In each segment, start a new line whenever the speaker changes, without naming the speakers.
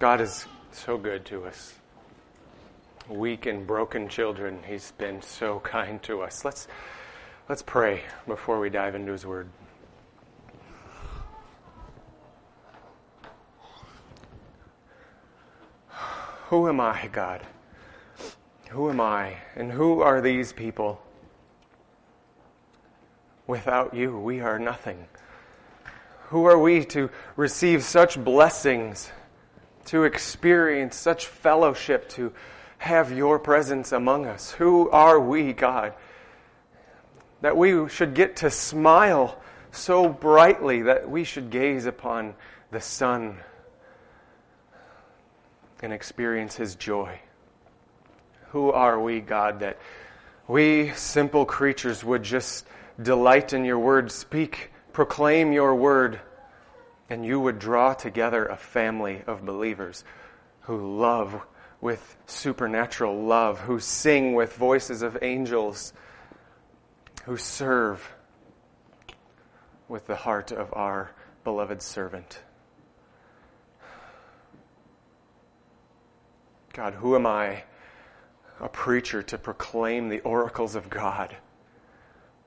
God is so good to us. Weak and broken children, He's been so kind to us. Let's, let's pray before we dive into His Word. Who am I, God? Who am I? And who are these people? Without you, we are nothing. Who are we to receive such blessings, to experience such fellowship, to have your presence among us? Who are we, God? That we should get to smile so brightly that we should gaze upon the sun and experience His joy. Who are we, God, that we simple creatures would just delight in your word, speak, proclaim your word, and you would draw together a family of believers who love with supernatural love, who sing with voices of angels, who serve with the heart of our beloved servant. God, who am I, a preacher, to proclaim the oracles of God?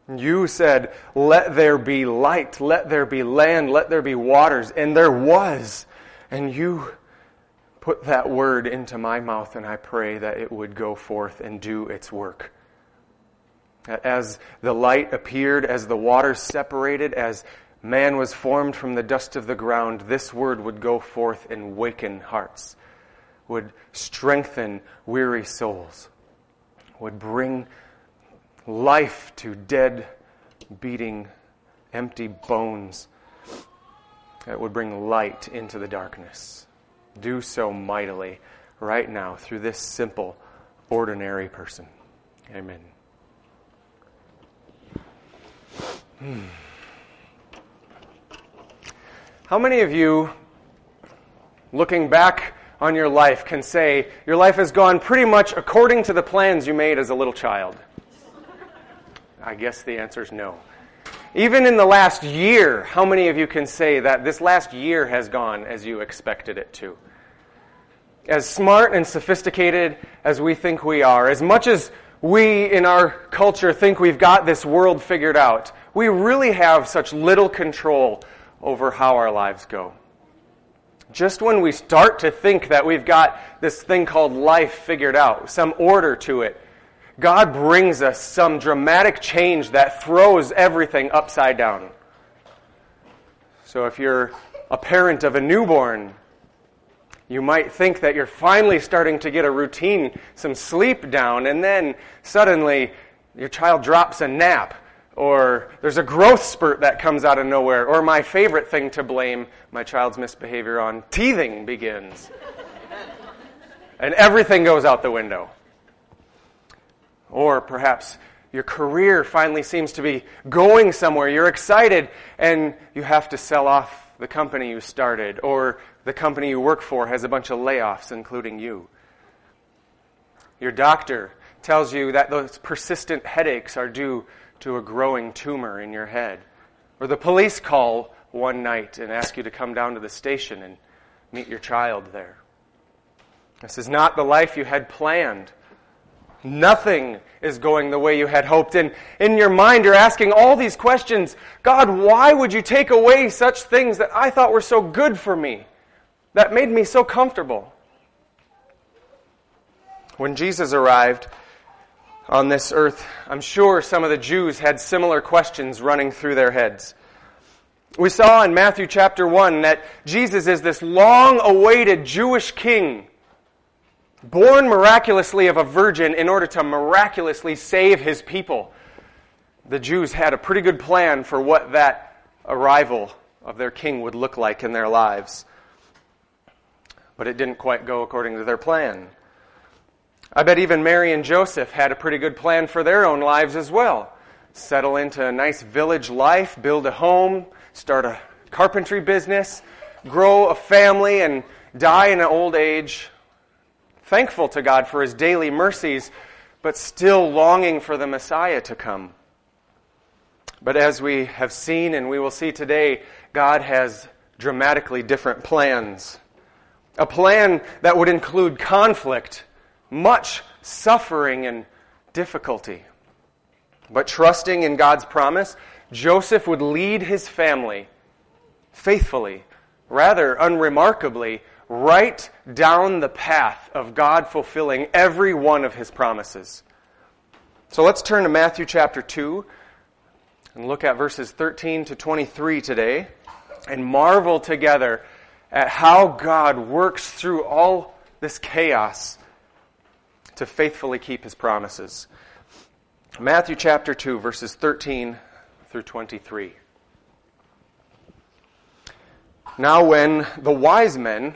You said, Let there be light, let there be land, let there be waters, and there was. And you put that word into my mouth, and I pray that it would go forth and do its work. As the light appeared, as the waters separated, as man was formed from the dust of the ground, this word would go forth and waken hearts would strengthen weary souls, would bring life to dead, beating, empty bones, that would bring light into the darkness. Do so mightily right now through this simple, ordinary person. Amen. Hmm. How many of you, looking back on your life can say your life has gone pretty much according to the plans you made as a little child? I guess the answer is no. Even in the last year, how many of you can say that this last year has gone as you expected it to? As smart and sophisticated as we think we are, as much as we in our culture think we've got this world figured out, we really have such little control over how our lives go just when we start to think that we've got this thing called life figured out, some order to it, God brings us some dramatic change that throws everything upside down. So if you're a parent of a newborn, you might think that you're finally starting to get a routine, some sleep down, and then suddenly your child drops a nap or there's a growth spurt that comes out of nowhere, or my favorite thing to blame my child's misbehavior on, teething begins. and everything goes out the window. Or perhaps your career finally seems to be going somewhere. You're excited and you have to sell off the company you started, or the company you work for has a bunch of layoffs, including you. Your doctor tells you that those persistent headaches are due to a growing tumor in your head. Or the police call one night and ask you to come down to the station and meet your child there. This is not the life you had planned. Nothing is going the way you had hoped. And in your mind, you're asking all these questions God, why would you take away such things that I thought were so good for me, that made me so comfortable? When Jesus arrived, on this earth, I'm sure some of the Jews had similar questions running through their heads. We saw in Matthew chapter 1 that Jesus is this long awaited Jewish king, born miraculously of a virgin in order to miraculously save his people. The Jews had a pretty good plan for what that arrival of their king would look like in their lives. But it didn't quite go according to their plan. I bet even Mary and Joseph had a pretty good plan for their own lives as well. Settle into a nice village life, build a home, start a carpentry business, grow a family, and die in an old age. Thankful to God for his daily mercies, but still longing for the Messiah to come. But as we have seen and we will see today, God has dramatically different plans. a plan that would include conflict, much suffering, and difficulty. But trusting in God's promise, Joseph would lead his family faithfully, rather unremarkably, right down the path of God fulfilling every one of his promises. So let's turn to Matthew chapter 2 and look at verses 13 to 23 today and marvel together at how God works through all this chaos to faithfully keep his promises. Matthew chapter 2, verses 13 through 23. Now, when the wise men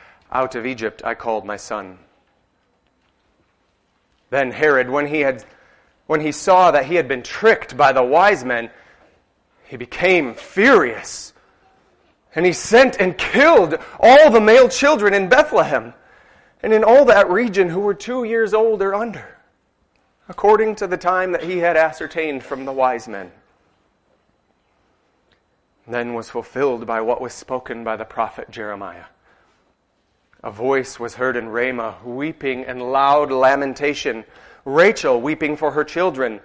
Out of Egypt I called my son. Then Herod, when he, had, when he saw that he had been tricked by the wise men, he became furious. And he sent and killed all the male children in Bethlehem and in all that region who were two years old or under, according to the time that he had ascertained from the wise men then was fulfilled by what was spoken by the prophet Jeremiah. A voice was heard in Ramah, weeping and loud lamentation, Rachel weeping for her children.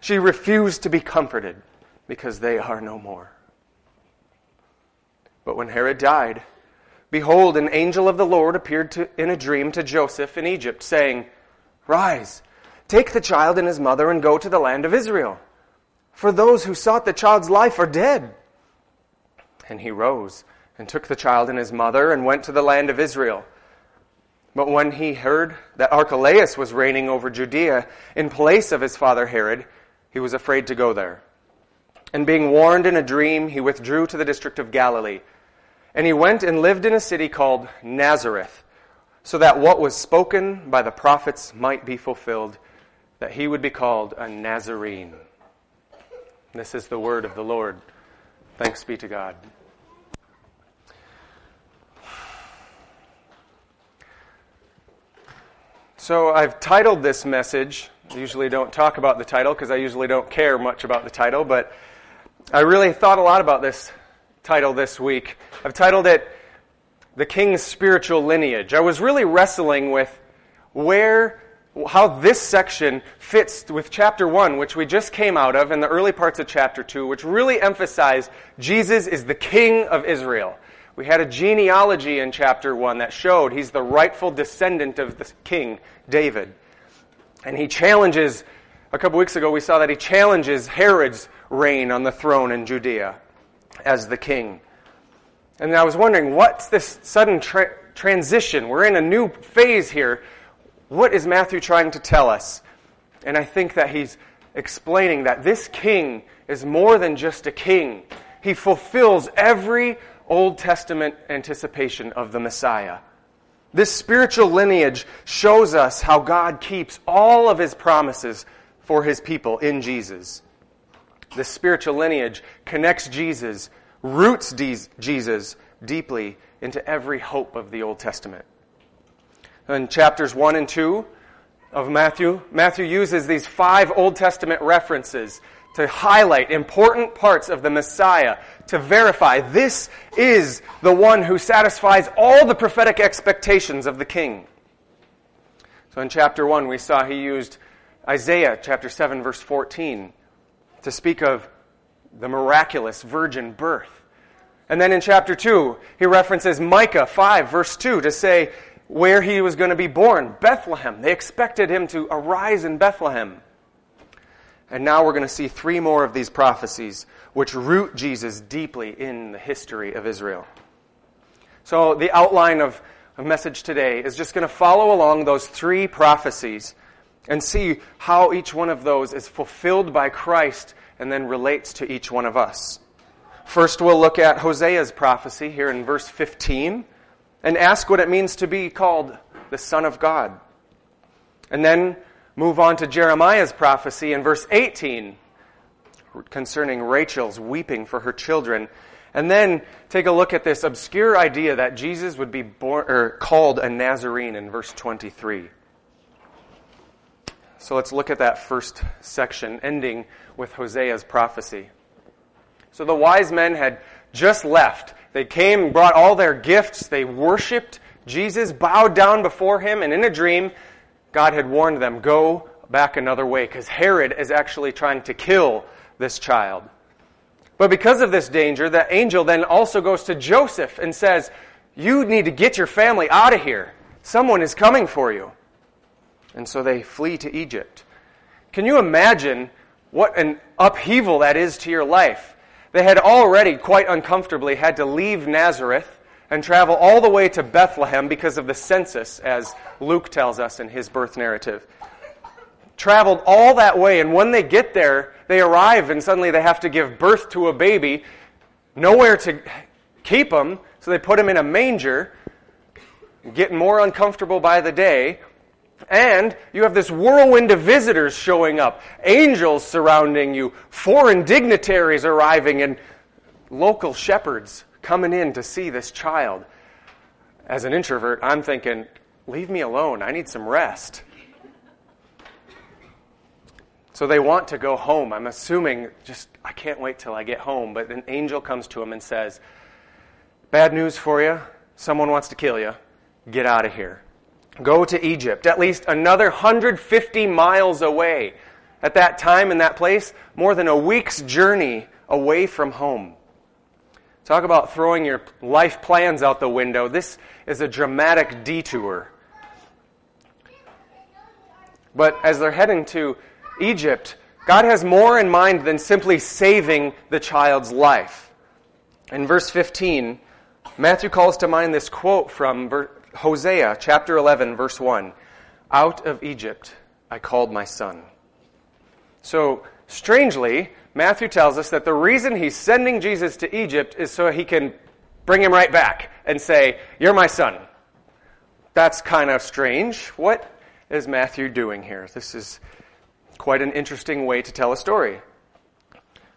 She refused to be comforted because they are no more. But when Herod died, behold, an angel of the Lord appeared to, in a dream to Joseph in Egypt, saying, Rise, take the child and his mother and go to the land of Israel. For those who sought the child's life are dead. And he rose and took the child and his mother and went to the land of Israel. But when he heard that Archelaus was reigning over Judea in place of his father Herod, he was afraid to go there. And being warned in a dream, he withdrew to the district of Galilee. And he went and lived in a city called Nazareth, so that what was spoken by the prophets might be fulfilled, that he would be called a Nazarene. This is the word of the Lord. Thanks be to God. So I've titled this message. I usually don't talk about the title because I usually don't care much about the title, but I really thought a lot about this title this week. I've titled it The King's Spiritual Lineage. I was really wrestling with where how this section fits with chapter 1, which we just came out of, and the early parts of chapter 2, which really emphasize Jesus is the King of Israel. We had a genealogy in chapter 1 that showed he's the rightful descendant of the king, David. And he challenges, a couple weeks ago we saw that he challenges Herod's reign on the throne in Judea as the king. And I was wondering, what's this sudden tra- transition? We're in a new phase here. What is Matthew trying to tell us? And I think that he's explaining that this king is more than just a king. He fulfills every Old Testament anticipation of the Messiah. This spiritual lineage shows us how God keeps all of his promises for his people in Jesus. This spiritual lineage connects Jesus, roots Jesus deeply into every hope of the Old Testament. In chapters 1 and 2 of Matthew, Matthew uses these five Old Testament references to highlight important parts of the Messiah, to verify this is the one who satisfies all the prophetic expectations of the king. So in chapter 1, we saw he used Isaiah chapter 7, verse 14, to speak of the miraculous virgin birth. And then in chapter 2, he references Micah 5, verse 2, to say where he was going to be born Bethlehem. They expected him to arise in Bethlehem. And now we're going to see three more of these prophecies which root Jesus deeply in the history of Israel. So the outline of a message today is just going to follow along those three prophecies and see how each one of those is fulfilled by Christ and then relates to each one of us. First, we'll look at Hosea's prophecy here in verse 15 and ask what it means to be called the Son of God. And then move on to Jeremiah's prophecy in verse 18 concerning Rachel's weeping for her children. And then take a look at this obscure idea that Jesus would be born, or called a Nazarene in verse 23. So let's look at that first section, ending with Hosea's prophecy. So the wise men had just left. They came, and brought all their gifts, they worshiped Jesus, bowed down before him, and in a dream, God had warned them, go back another way, because Herod is actually trying to kill this child. But because of this danger, the angel then also goes to Joseph and says, You need to get your family out of here. Someone is coming for you. And so they flee to Egypt. Can you imagine what an upheaval that is to your life? They had already, quite uncomfortably, had to leave Nazareth and travel all the way to Bethlehem because of the census, as Luke tells us in his birth narrative. Traveled all that way, and when they get there, they arrive and suddenly they have to give birth to a baby, nowhere to keep him, so they put him in a manger, getting more uncomfortable by the day. And you have this whirlwind of visitors showing up, angels surrounding you, foreign dignitaries arriving, and local shepherds coming in to see this child. As an introvert, I'm thinking, leave me alone. I need some rest. So they want to go home. I'm assuming, just, I can't wait till I get home. But an angel comes to him and says, Bad news for you. Someone wants to kill you. Get out of here. Go to Egypt, at least another 150 miles away. At that time in that place, more than a week's journey away from home. Talk about throwing your life plans out the window. This is a dramatic detour. But as they're heading to Egypt, God has more in mind than simply saving the child's life. In verse 15, Matthew calls to mind this quote from Hosea chapter 11, verse 1 Out of Egypt I called my son. So, strangely, Matthew tells us that the reason he's sending Jesus to Egypt is so he can bring him right back and say, You're my son. That's kind of strange. What is Matthew doing here? This is quite an interesting way to tell a story.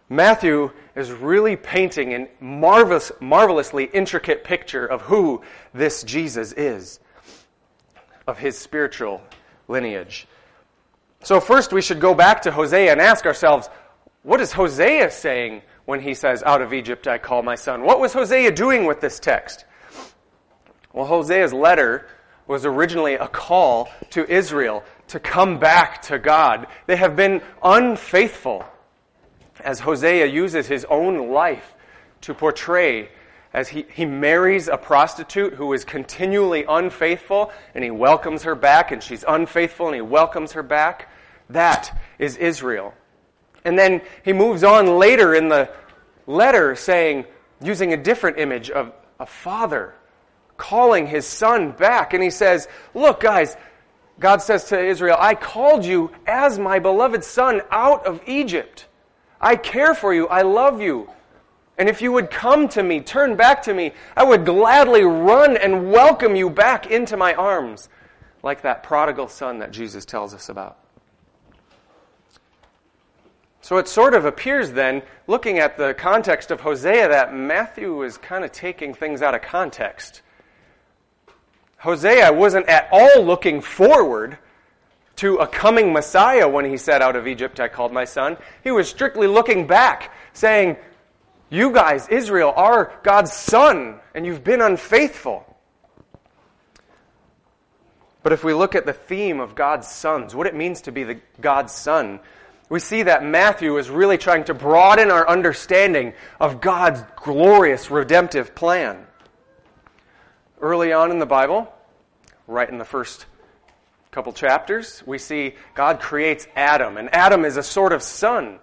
Matthew is really painting a marvelous, marvelously intricate picture of who this Jesus is, of his spiritual lineage. So, first, we should go back to Hosea and ask ourselves what is Hosea saying when he says, Out of Egypt I call my son? What was Hosea doing with this text? Well, Hosea's letter was originally a call to Israel to come back to God. They have been unfaithful, as Hosea uses his own life to portray as he, he marries a prostitute who is continually unfaithful and he welcomes her back and she's unfaithful and he welcomes her back. That is Israel. And then he moves on later in the letter saying, using a different image of a father calling his son back. And he says, Look, guys, God says to Israel, I called you as my beloved son out of Egypt. I care for you. I love you. And if you would come to me, turn back to me, I would gladly run and welcome you back into my arms, like that prodigal son that Jesus tells us about. So it sort of appears then, looking at the context of Hosea, that Matthew is kind of taking things out of context. Hosea wasn't at all looking forward to a coming Messiah when he said, Out of Egypt I called my son. He was strictly looking back, saying, You guys, Israel, are God's son, and you've been unfaithful. But if we look at the theme of God's sons, what it means to be the God's son, we see that Matthew is really trying to broaden our understanding of God's glorious redemptive plan early on in the Bible, right in the first couple chapters, we see God creates Adam, and Adam is a sort of son,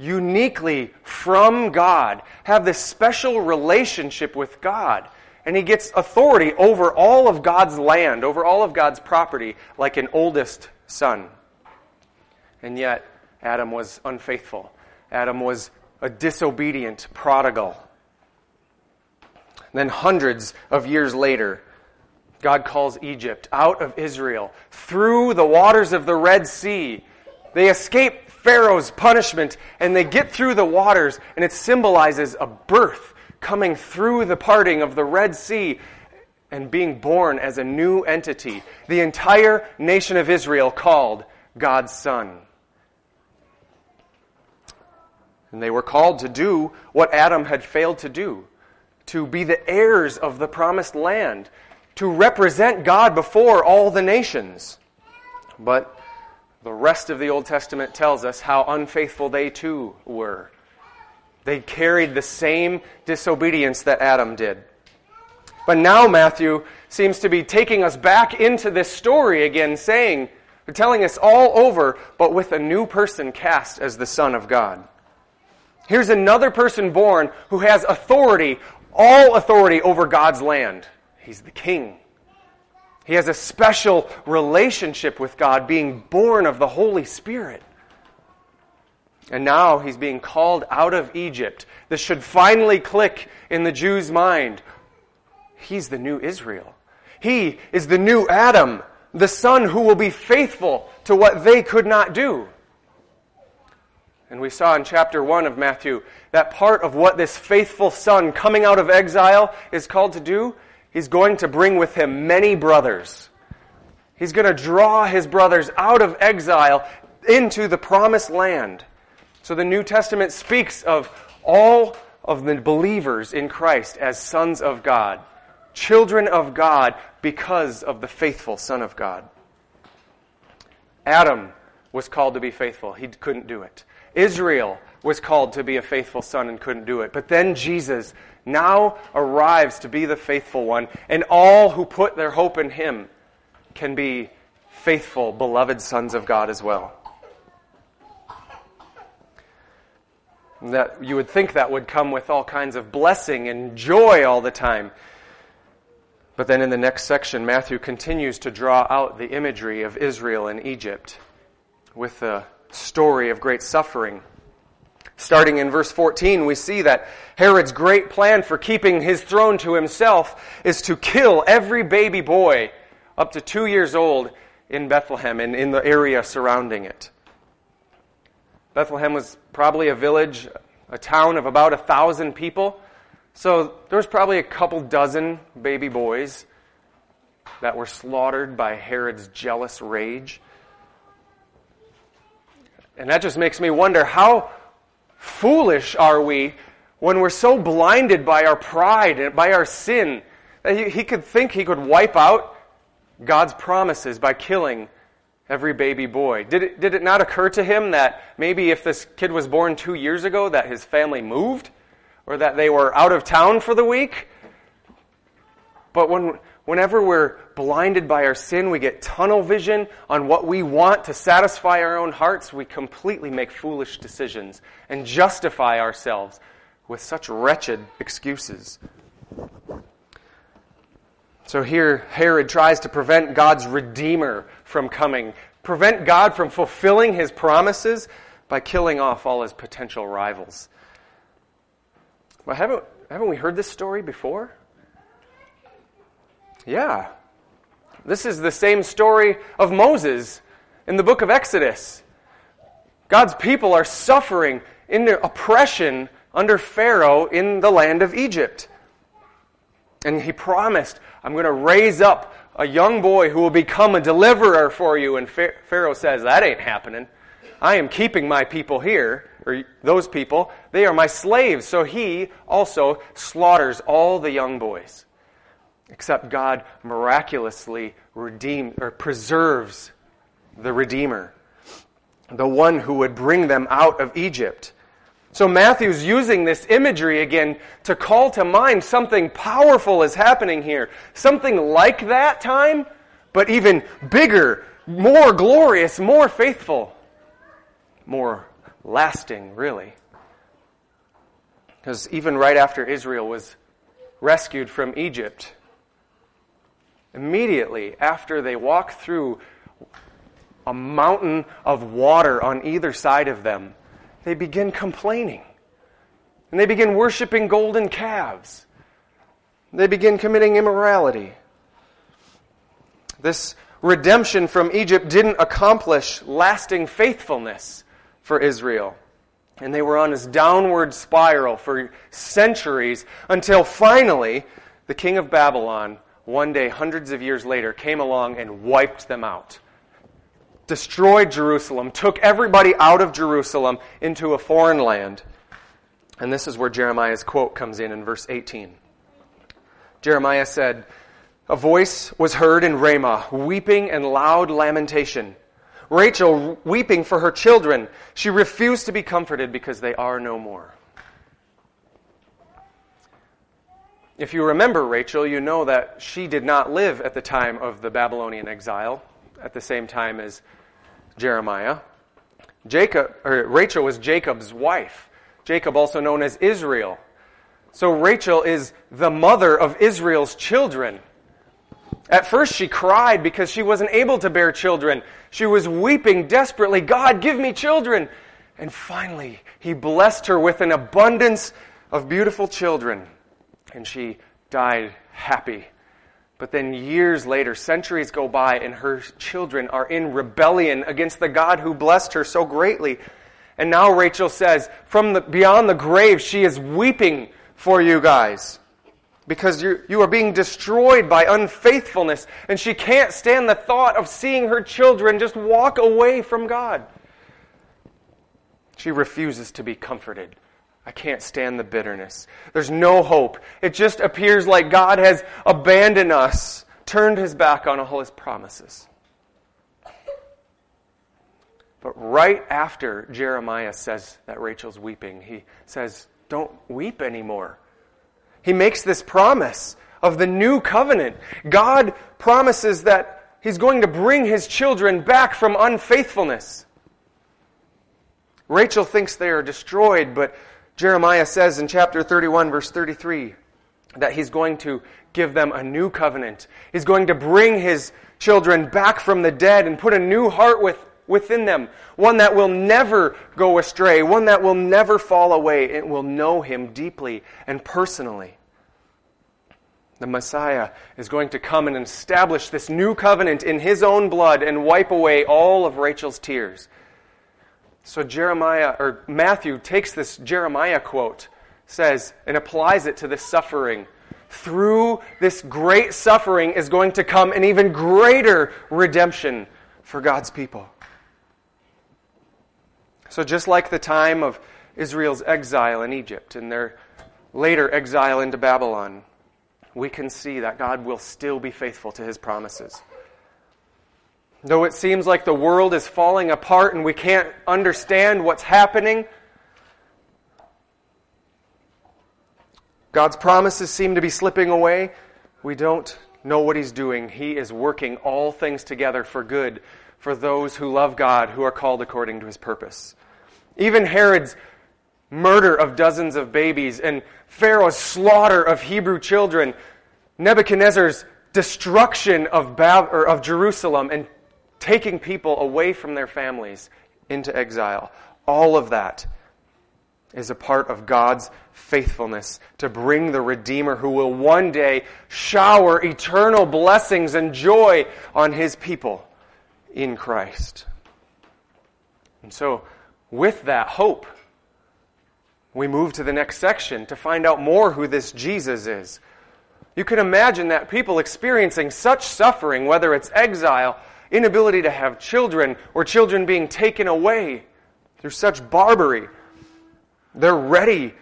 uniquely from God, have this special relationship with God. And he gets authority over all of God's land, over all of God's property, like an oldest son. And yet, Adam was unfaithful. Adam was a disobedient prodigal. Then, hundreds of years later, God calls Egypt out of Israel through the waters of the Red Sea. They escape Pharaoh's punishment and they get through the waters, and it symbolizes a birth coming through the parting of the Red Sea and being born as a new entity. The entire nation of Israel called God's Son. And they were called to do what Adam had failed to do to be the heirs of the promised land, to represent God before all the nations. But the rest of the Old Testament tells us how unfaithful they too were. They carried the same disobedience that Adam did. But now Matthew seems to be taking us back into this story again, saying, telling us all over, but with a new person cast as the Son of God. Here's another person born who has authority all authority over God's land. He's the king. He has a special relationship with God, being born of the Holy Spirit. And now he's being called out of Egypt. This should finally click in the Jew's mind. He's the new Israel. He is the new Adam, the son who will be faithful to what they could not do. And we saw in chapter 1 of Matthew that part of what this faithful son coming out of exile is called to do. He's going to bring with him many brothers. He's going to draw his brothers out of exile into the promised land. So the New Testament speaks of all of the believers in Christ as sons of God, children of God because of the faithful Son of God. Adam was called to be faithful. He couldn't do it. Israel was called to be a faithful son and couldn't do it. But then Jesus now arrives to be the faithful one, and all who put their hope in him can be faithful, beloved sons of God as well. That you would think that would come with all kinds of blessing and joy all the time. But then in the next section, Matthew continues to draw out the imagery of Israel and Egypt with the story of great suffering. Starting in verse 14, we see that Herod's great plan for keeping his throne to himself is to kill every baby boy up to two years old in Bethlehem and in the area surrounding it. Bethlehem was probably a village, a town of about a thousand people. So there was probably a couple dozen baby boys that were slaughtered by Herod's jealous rage. And that just makes me wonder how foolish are we when we're so blinded by our pride and by our sin that he, he could think he could wipe out God's promises by killing every baby boy. Did it, did it not occur to him that maybe if this kid was born two years ago, that his family moved? Or that they were out of town for the week? But when, Whenever we're blinded by our sin, we get tunnel vision on what we want to satisfy our own hearts, we completely make foolish decisions and justify ourselves with such wretched excuses. So here, Herod tries to prevent God's Redeemer from coming, prevent God from fulfilling his promises by killing off all his potential rivals. Well, haven't, haven't we heard this story before? Yeah. This is the same story of Moses in the book of Exodus. God's people are suffering in their oppression under Pharaoh in the land of Egypt. And he promised, I'm going to raise up a young boy who will become a deliverer for you. And Pharaoh says, That ain't happening. I am keeping my people here, or those people. They are my slaves. So he also slaughters all the young boys except God miraculously redeems or preserves the Redeemer, the one who would bring them out of Egypt. So Matthew's using this imagery again to call to mind something powerful is happening here. Something like that time, but even bigger, more glorious, more faithful, more lasting, really. Because even right after Israel was rescued from Egypt, Immediately after they walk through a mountain of water on either side of them, they begin complaining. And they begin worshiping golden calves. They begin committing immorality. This redemption from Egypt didn't accomplish lasting faithfulness for Israel. And they were on this downward spiral for centuries until finally the king of Babylon, one day, hundreds of years later, came along and wiped them out. Destroyed Jerusalem, took everybody out of Jerusalem into a foreign land. And this is where Jeremiah's quote comes in in verse 18. Jeremiah said, A voice was heard in Ramah, weeping and loud lamentation. Rachel weeping for her children. She refused to be comforted because they are no more. If you remember Rachel, you know that she did not live at the time of the Babylonian exile, at the same time as Jeremiah. Jacob, or Rachel was Jacob's wife. Jacob, also known as Israel. So Rachel is the mother of Israel's children. At first, she cried because she wasn't able to bear children. She was weeping desperately, God, give me children. And finally, he blessed her with an abundance of beautiful children. And she died happy. But then years later, centuries go by, and her children are in rebellion against the God who blessed her so greatly. And now Rachel says, from the, beyond the grave, she is weeping for you guys because you, you are being destroyed by unfaithfulness, and she can't stand the thought of seeing her children just walk away from God. She refuses to be comforted. I can't stand the bitterness. There's no hope. It just appears like God has abandoned us, turned his back on all his promises. But right after Jeremiah says that Rachel's weeping, he says, Don't weep anymore. He makes this promise of the new covenant. God promises that He's going to bring His children back from unfaithfulness. Rachel thinks they are destroyed, but Jeremiah says in chapter 31, verse 33, that He's going to give them a new covenant. He's going to bring His children back from the dead and put a new heart with, within them, one that will never go astray, one that will never fall away. It will know him deeply and personally. The Messiah is going to come and establish this new covenant in his own blood and wipe away all of Rachel's tears. So Jeremiah or Matthew takes this Jeremiah quote, says, and applies it to this suffering. Through this great suffering is going to come an even greater redemption for God's people. So, just like the time of Israel's exile in Egypt and their later exile into Babylon, we can see that God will still be faithful to his promises. Though it seems like the world is falling apart and we can't understand what's happening, God's promises seem to be slipping away. We don't know what He's doing. He is working all things together for good for those who love God, who are called according to His purpose. Even Herod's murder of dozens of babies and Pharaoh's slaughter of Hebrew children, Nebuchadnezzar's destruction of, Bab- of Jerusalem and taking people away from their families into exile. All of that is a part of God's faithfulness to bring the Redeemer who will one day shower eternal blessings and joy on his people in Christ. And so, with that hope, we move to the next section to find out more who this Jesus is. You can imagine that people experiencing such suffering, whether it's exile, inability to have children, or children being taken away through such barbarity, they're ready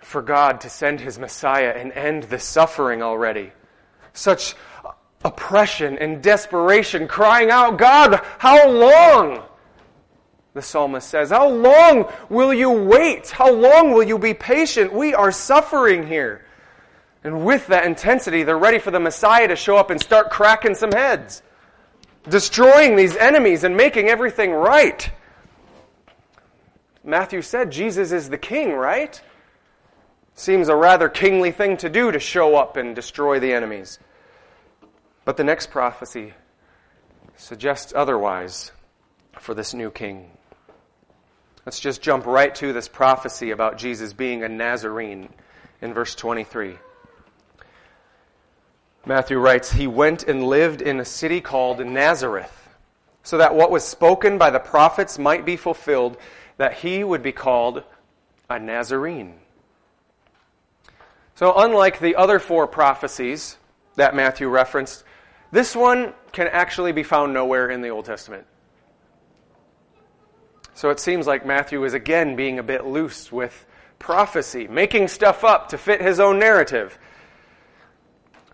for God to send his Messiah and end the suffering already. Such oppression and desperation, crying out, God, how long? the psalmist says. How long will you wait? How long will you be patient? We are suffering here. And with that intensity, they're ready for the Messiah to show up and start cracking some heads, destroying these enemies and making everything right. Matthew said Jesus is the king, right? Seems a rather kingly thing to do to show up and destroy the enemies. But the next prophecy suggests otherwise for this new king. Let's just jump right to this prophecy about Jesus being a Nazarene in verse 23. Matthew writes, He went and lived in a city called Nazareth, so that what was spoken by the prophets might be fulfilled, that he would be called a Nazarene. So, unlike the other four prophecies that Matthew referenced, this one can actually be found nowhere in the Old Testament. So it seems like Matthew is again being a bit loose with prophecy, making stuff up to fit his own narrative.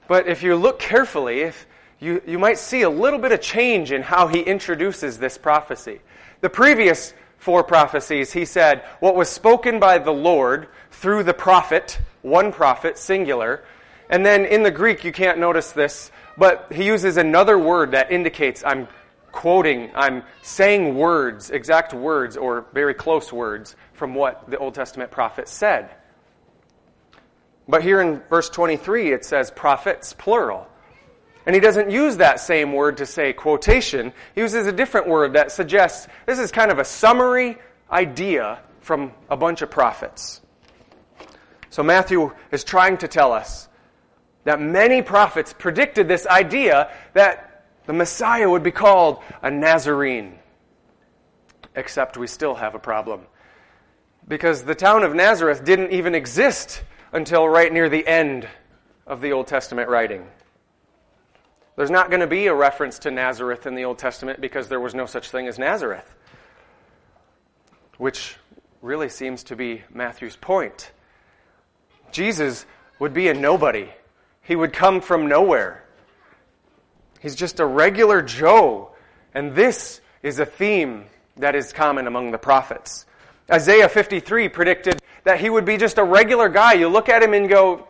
But if you look carefully, you, you might see a little bit of change in how he introduces this prophecy. The previous four prophecies, he said, what was spoken by the Lord through the prophet, one prophet, singular. And then in the Greek, you can't notice this, but he uses another word that indicates I'm quoting, I'm saying words, exact words, or very close words from what the Old Testament prophet said. But here in verse 23, it says prophets, plural. And he doesn't use that same word to say quotation. He uses a different word that suggests this is kind of a summary idea from a bunch of prophets. So Matthew is trying to tell us that many prophets predicted this idea that the Messiah would be called a Nazarene. Except we still have a problem. Because the town of Nazareth didn't even exist until right near the end of the Old Testament writing. There's not going to be a reference to Nazareth in the Old Testament because there was no such thing as Nazareth, which really seems to be Matthew's point. Jesus would be a nobody, he would come from nowhere. He's just a regular Joe. And this is a theme that is common among the prophets. Isaiah 53 predicted that he would be just a regular guy. You look at him and go,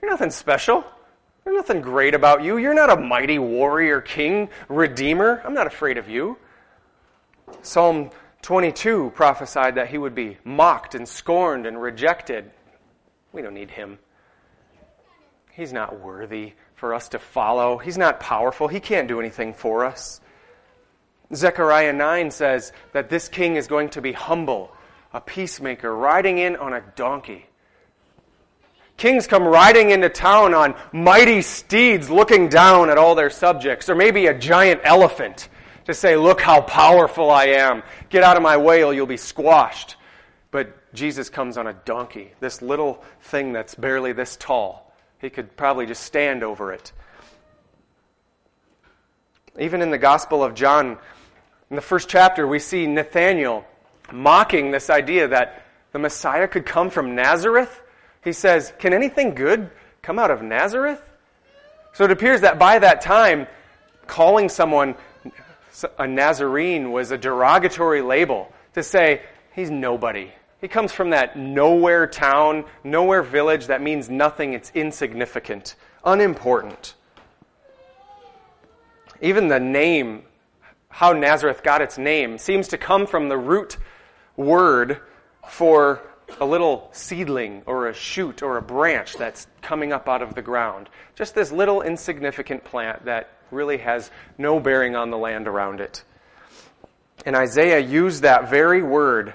You're nothing special. There's nothing great about you. You're not a mighty warrior, king, redeemer. I'm not afraid of you. Psalm 22 prophesied that he would be mocked and scorned and rejected. We don't need him. He's not worthy for us to follow. He's not powerful. He can't do anything for us. Zechariah 9 says that this king is going to be humble a peacemaker riding in on a donkey. Kings come riding into town on mighty steeds looking down at all their subjects, or maybe a giant elephant to say, Look how powerful I am. Get out of my way or you'll be squashed. But Jesus comes on a donkey, this little thing that's barely this tall. He could probably just stand over it. Even in the Gospel of John, in the first chapter, we see Nathanael mocking this idea that the Messiah could come from Nazareth. He says, Can anything good come out of Nazareth? So it appears that by that time, calling someone a Nazarene was a derogatory label to say, he's nobody. He comes from that nowhere town, nowhere village that means nothing, it's insignificant, unimportant. Even the name, how Nazareth got its name, seems to come from the root word for a little seedling or a shoot or a branch that's coming up out of the ground. Just this little insignificant plant that really has no bearing on the land around it. And Isaiah used that very word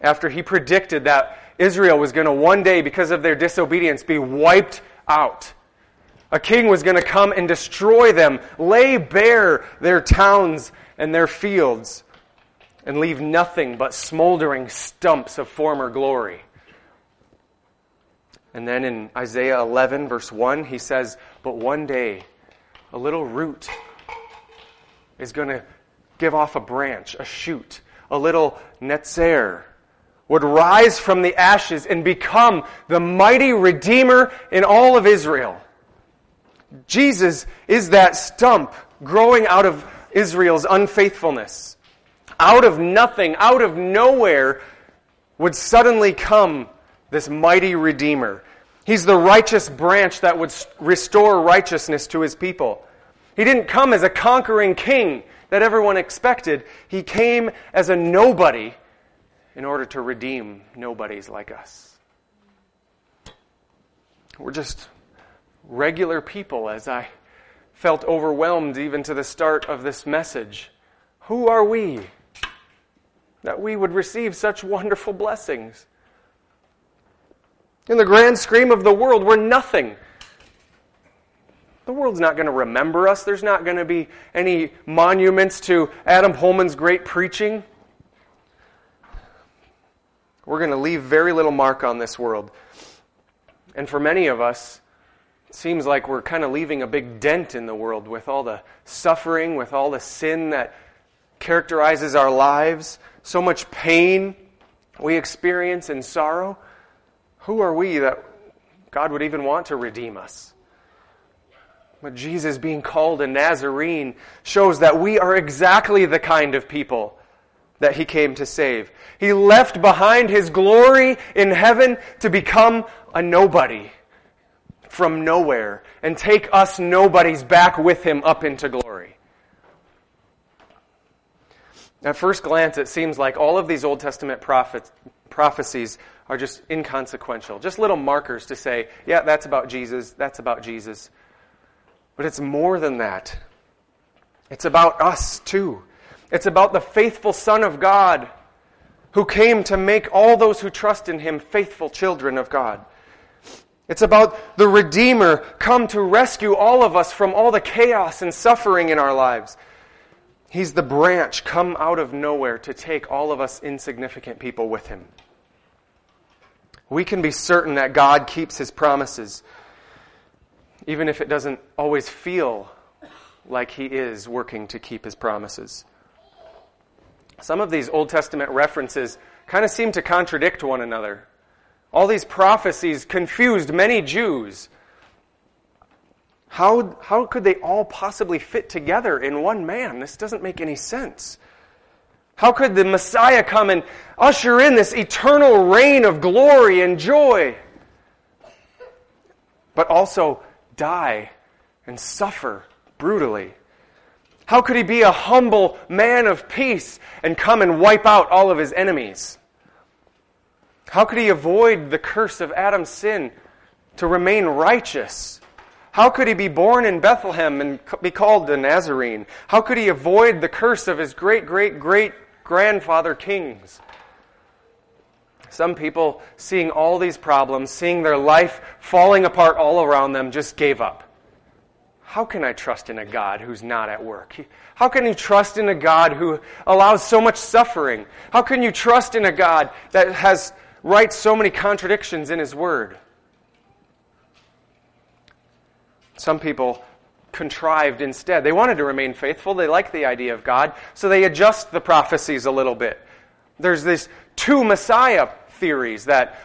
after he predicted that Israel was going to one day, because of their disobedience, be wiped out. A king was going to come and destroy them, lay bare their towns and their fields and leave nothing but smoldering stumps of former glory. And then in Isaiah 11, verse 1, he says, But one day, a little root is going to give off a branch, a shoot. A little netzer would rise from the ashes and become the mighty Redeemer in all of Israel. Jesus is that stump growing out of Israel's unfaithfulness out of nothing, out of nowhere, would suddenly come this mighty Redeemer. He's the righteous branch that would restore righteousness to his people. He didn't come as a conquering king that everyone expected. He came as a nobody in order to redeem nobodies like us. We're just regular people, as I felt overwhelmed even to the start of this message. Who are we? That we would receive such wonderful blessings. In the grand scheme of the world, we're nothing. The world's not going to remember us. There's not going to be any monuments to Adam Holman's great preaching. We're going to leave very little mark on this world. And for many of us, it seems like we're kind of leaving a big dent in the world with all the suffering, with all the sin that characterizes our lives, so much pain we experience and sorrow. Who are we that God would even want to redeem us? But Jesus being called a Nazarene shows that we are exactly the kind of people that he came to save. He left behind his glory in heaven to become a nobody from nowhere and take us nobodies back with him up into glory. At first glance, it seems like all of these Old Testament prophets, prophecies are just inconsequential, just little markers to say, yeah, that's about Jesus, that's about Jesus. But it's more than that. It's about us too. It's about the faithful Son of God who came to make all those who trust in him faithful children of God. It's about the Redeemer come to rescue all of us from all the chaos and suffering in our lives. He's the branch come out of nowhere to take all of us insignificant people with him. We can be certain that God keeps his promises even if it doesn't always feel like He is working to keep His promises. Some of these Old Testament references kind of seem to contradict one another. All these prophecies confused many Jews. How, how could they all possibly fit together in one man? This doesn't make any sense. How could the Messiah come and usher in this eternal reign of glory and joy? But also die and suffer brutally? How could he be a humble man of peace and come and wipe out all of his enemies? How could he avoid the curse of Adam's sin to remain righteous? How could he be born in Bethlehem and be called the Nazarene? How could he avoid the curse of his great, great, great grandfather kings? Some people, seeing all these problems, seeing their life falling apart all around them, just gave up. How can I trust in a God who's not at work? How can you trust in a God who allows so much suffering? How can you trust in a God that has writes so many contradictions in his word? Some people contrived instead. They wanted to remain faithful. They liked the idea of God, so they adjust the prophecies a little bit. There's this two Messiah theories that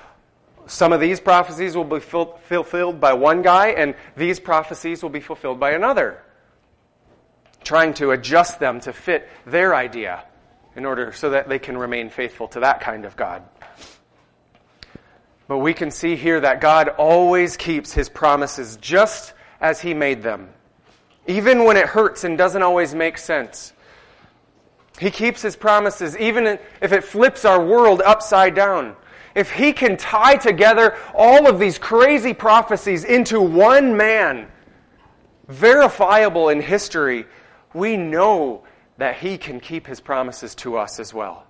some of these prophecies will be fulfilled by one guy and these prophecies will be fulfilled by another. Trying to adjust them to fit their idea in order so that they can remain faithful to that kind of God. But we can see here that God always keeps his promises just as he made them. Even when it hurts and doesn't always make sense. He keeps his promises even if it flips our world upside down. If he can tie together all of these crazy prophecies into one man, verifiable in history, we know that he can keep his promises to us as well.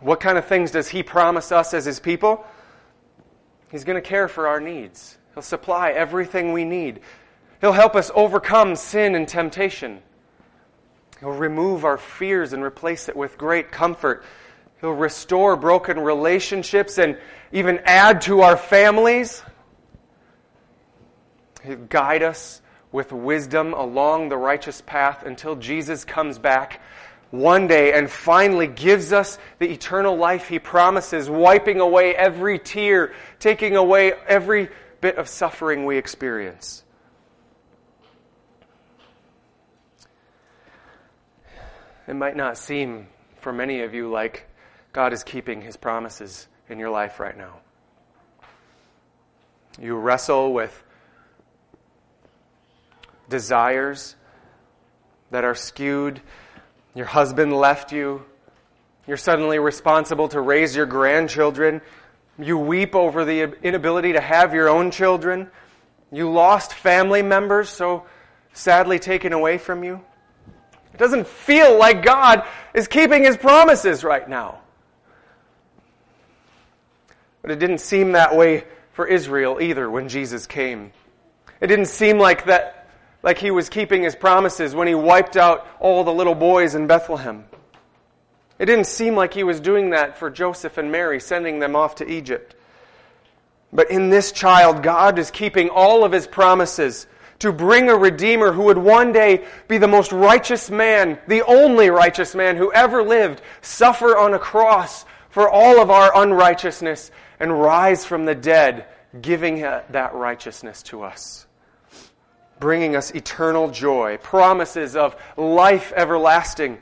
What kind of things does he promise us as his people? He's going to care for our needs. He'll supply everything we need. He'll help us overcome sin and temptation. He'll remove our fears and replace it with great comfort. He'll restore broken relationships and even add to our families. He'll guide us with wisdom along the righteous path until Jesus comes back one day and finally gives us the eternal life he promises, wiping away every tear, taking away every bit of suffering we experience. It might not seem for many of you like God is keeping his promises in your life right now. You wrestle with desires that are skewed. Your husband left you. You're suddenly responsible to raise your grandchildren. You weep over the inability to have your own children. You lost family members so sadly taken away from you. It doesn't feel like God is keeping his promises right now. But it didn't seem that way for Israel either when Jesus came. It didn't seem like that like he was keeping his promises when he wiped out all the little boys in Bethlehem. It didn't seem like he was doing that for Joseph and Mary, sending them off to Egypt. But in this child, God is keeping all of his promises to bring a Redeemer who would one day be the most righteous man, the only righteous man who ever lived, suffer on a cross for all of our unrighteousness, and rise from the dead, giving that righteousness to us. Bringing us eternal joy, promises of life everlasting.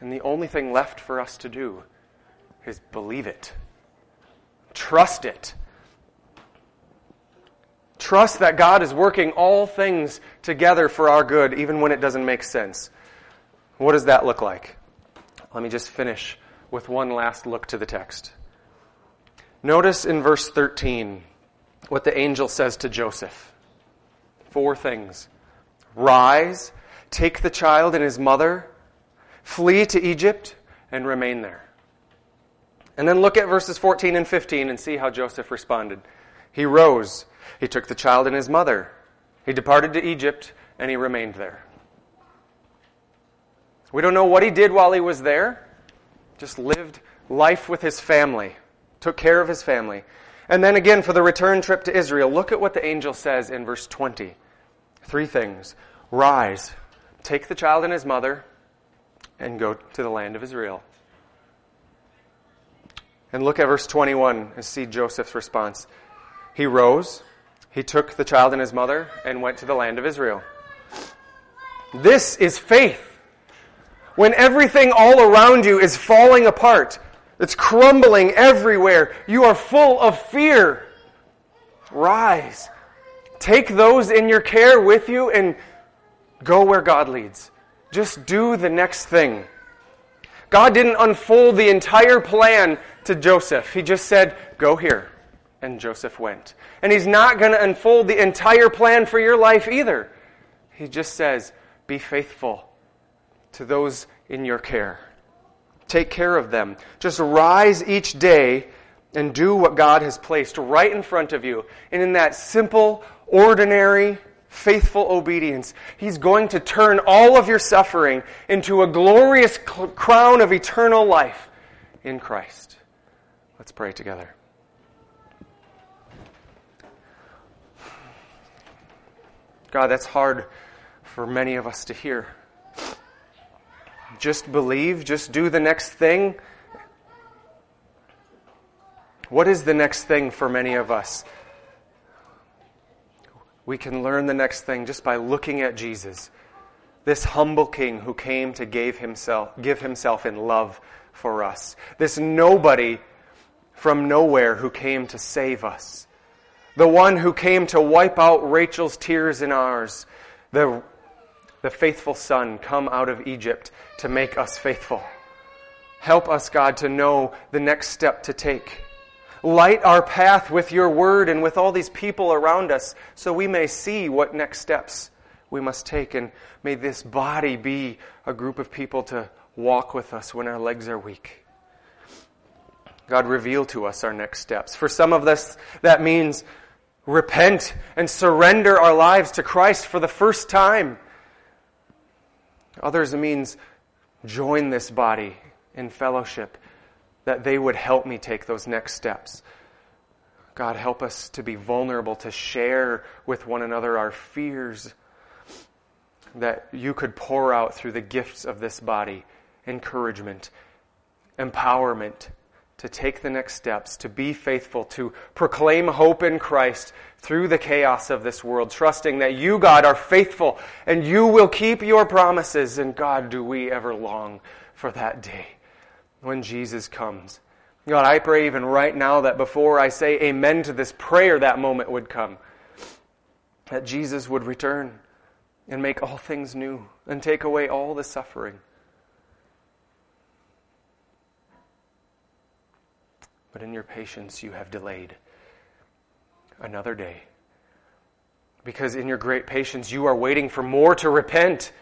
And the only thing left for us to do is believe it. Trust it. Trust that God is working all things together for our good, even when it doesn't make sense. What does that look like? Let me just finish with one last look to the text. Notice in verse 13 what the angel says to Joseph. Four things. Rise, take the child and his mother, flee to Egypt, and remain there. And then look at verses 14 and 15 and see how Joseph responded. He rose he took the child and his mother. He departed to Egypt, and he remained there. We don't know what he did while he was there. Just lived life with his family, took care of his family. And then again, for the return trip to Israel, look at what the angel says in verse 20. Three things Rise, take the child and his mother, and go to the land of Israel. And look at verse 21 and see Joseph's response. He rose, he took the child and his mother and went to the land of Israel. This is faith. When everything all around you is falling apart, it's crumbling everywhere, you are full of fear. Rise. Take those in your care with you and go where God leads. Just do the next thing. God didn't unfold the entire plan to Joseph. He just said, Go here. And Joseph went. And he's not going to unfold the entire plan for your life either. He just says, Be faithful to those in your care. Take care of them. Just rise each day and do what God has placed right in front of you. And in that simple, ordinary, faithful obedience, He's going to turn all of your suffering into a glorious crown of eternal life in Christ. Let's pray together. God, that's hard for many of us to hear. Just believe, just do the next thing. What is the next thing for many of us? We can learn the next thing just by looking at Jesus, this humble king who came to give himself, give himself in love for us. This nobody from nowhere who came to save us the one who came to wipe out Rachel's tears and ours, the, the faithful Son come out of Egypt to make us faithful. Help us, God, to know the next step to take. Light our path with your word and with all these people around us so we may see what next steps we must take. And may this body be a group of people to walk with us when our legs are weak. God, reveal to us our next steps. For some of us, that means repent and surrender our lives to Christ for the first time. Others, it means join this body in fellowship, that they would help me take those next steps. God, help us to be vulnerable, to share with one another our fears, that you could pour out through the gifts of this body encouragement, empowerment, to take the next steps, to be faithful, to proclaim hope in Christ through the chaos of this world, trusting that you, God, are faithful and you will keep your promises. And God, do we ever long for that day when Jesus comes. God, I pray even right now that before I say amen to this prayer, that moment would come. That Jesus would return and make all things new and take away all the suffering. But in your patience, you have delayed another day. Because in your great patience, you are waiting for more to repent,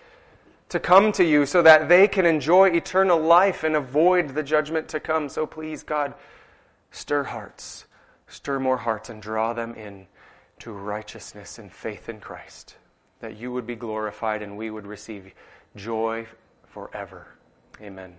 to come to you, so that they can enjoy eternal life and avoid the judgment to come. So please, God, stir hearts, stir more hearts, and draw them in to righteousness and faith in Christ. that you would be glorified and we would receive joy forever. Amen.